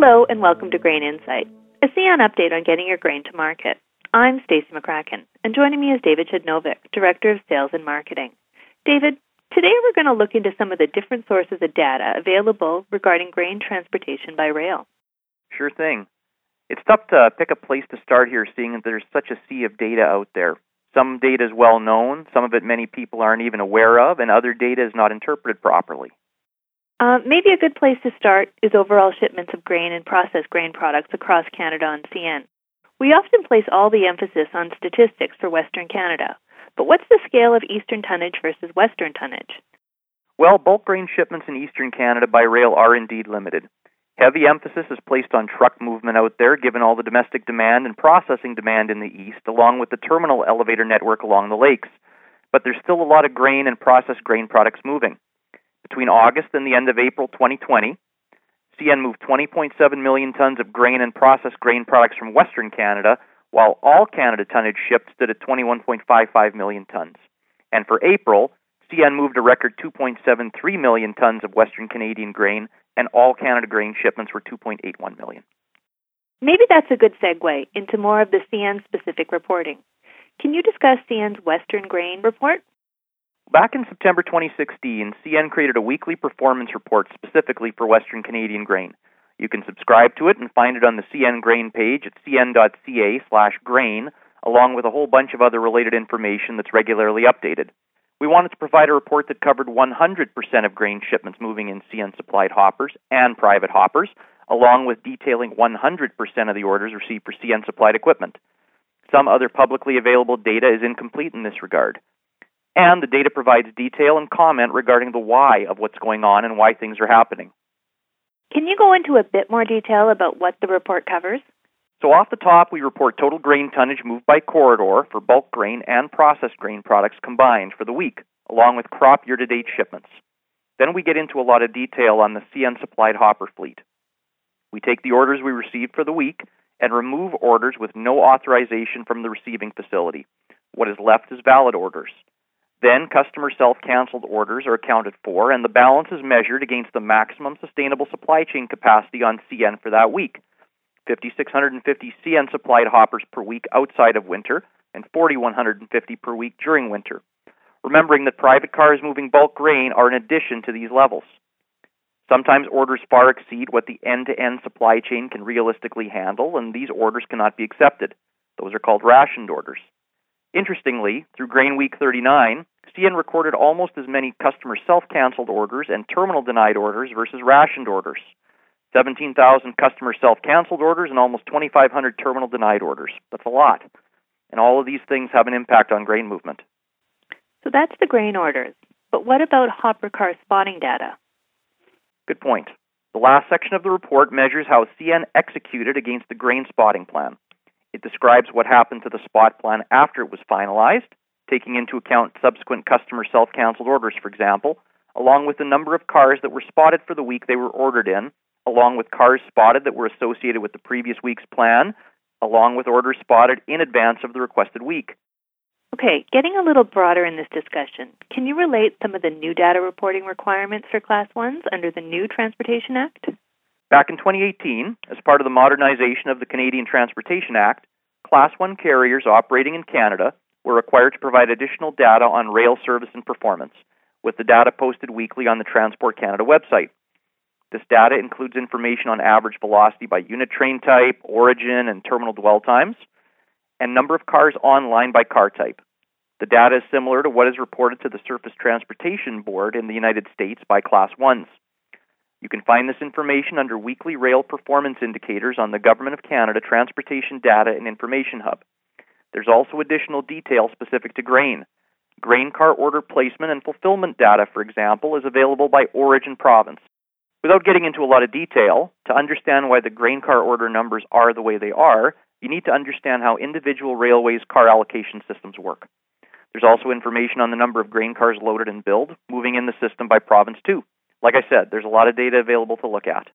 Hello and welcome to Grain Insight, a CN update on getting your grain to market. I'm Stacey McCracken, and joining me is David Przednowek, Director of Sales and Marketing. David, today we're going to look into some of the different sources of data available regarding grain transportation by rail. Sure thing. It's tough to pick a place to start here, seeing that there's such a sea of data out there. Some data is well known, some of it many people aren't even aware of, and other data is not interpreted properly. Uh, maybe a good place to start is overall shipments of grain and processed grain products across Canada on CN. We often place all the emphasis on statistics for Western Canada, but what's the scale of Eastern tonnage versus Western tonnage? Well, bulk grain shipments in Eastern Canada by rail are indeed limited. Heavy emphasis is placed on truck movement out there, given all the domestic demand and processing demand in the east, along with the terminal elevator network along the lakes. But there's still a lot of grain and processed grain products moving. Between August and the end of April 2020, CN moved 20.7 million tons of grain and processed grain products from Western Canada, while all Canada tonnage shipped stood at 21.55 million tons. And for April, CN moved a record 2.73 million tons of Western Canadian grain, and all Canada grain shipments were 2.81 million. Maybe that's a good segue into more of the CN specific reporting. Can you discuss CN's Western Grain Report? Back in September 2016, CN created a weekly performance report specifically for Western Canadian grain. You can subscribe to it and find it on the CN Grain page at cn.ca/grain, along with a whole bunch of other related information that's regularly updated. We wanted to provide a report that covered 100% of grain shipments moving in CN supplied hoppers and private hoppers, along with detailing 100% of the orders received for CN supplied equipment. Some other publicly available data is incomplete in this regard and the data provides detail and comment regarding the why of what's going on and why things are happening. Can you go into a bit more detail about what the report covers? So, off the top, we report total grain tonnage moved by corridor for bulk grain and processed grain products combined for the week, along with crop year to date shipments. Then we get into a lot of detail on the CN supplied hopper fleet. We take the orders we received for the week and remove orders with no authorization from the receiving facility. What is left is valid orders. Then customer self-canceled orders are accounted for, and the balance is measured against the maximum sustainable supply chain capacity on CN for that week. 5,650 CN supplied hoppers per week outside of winter, and 4,150 per week during winter. Remembering that private cars moving bulk grain are in addition to these levels. Sometimes orders far exceed what the end to end supply chain can realistically handle, and these orders cannot be accepted. Those are called rationed orders. Interestingly, through Grain Week 39, CN recorded almost as many customer self canceled orders and terminal denied orders versus rationed orders. 17,000 customer self canceled orders and almost 2,500 terminal denied orders. That's a lot. And all of these things have an impact on grain movement. So that's the grain orders. But what about hopper car spotting data? Good point. The last section of the report measures how CN executed against the grain spotting plan. It describes what happened to the spot plan after it was finalized, taking into account subsequent customer self canceled orders, for example, along with the number of cars that were spotted for the week they were ordered in, along with cars spotted that were associated with the previous week's plan, along with orders spotted in advance of the requested week. Okay, getting a little broader in this discussion, can you relate some of the new data reporting requirements for Class 1s under the new Transportation Act? Back in 2018, as part of the modernization of the Canadian Transportation Act, Class 1 carriers operating in Canada were required to provide additional data on rail service and performance, with the data posted weekly on the Transport Canada website. This data includes information on average velocity by unit train type, origin, and terminal dwell times, and number of cars online by car type. The data is similar to what is reported to the Surface Transportation Board in the United States by Class 1s. You can find this information under Weekly Rail Performance Indicators on the Government of Canada Transportation Data and Information Hub. There's also additional detail specific to grain. Grain car order placement and fulfillment data, for example, is available by origin province. Without getting into a lot of detail, to understand why the grain car order numbers are the way they are, you need to understand how individual railways' car allocation systems work. There's also information on the number of grain cars loaded and billed, moving in the system by province too like I said, there's a lot of data available to look at.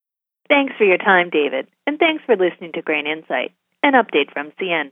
Thanks for your time, David, and thanks for listening to Grain Insight, an update from CN.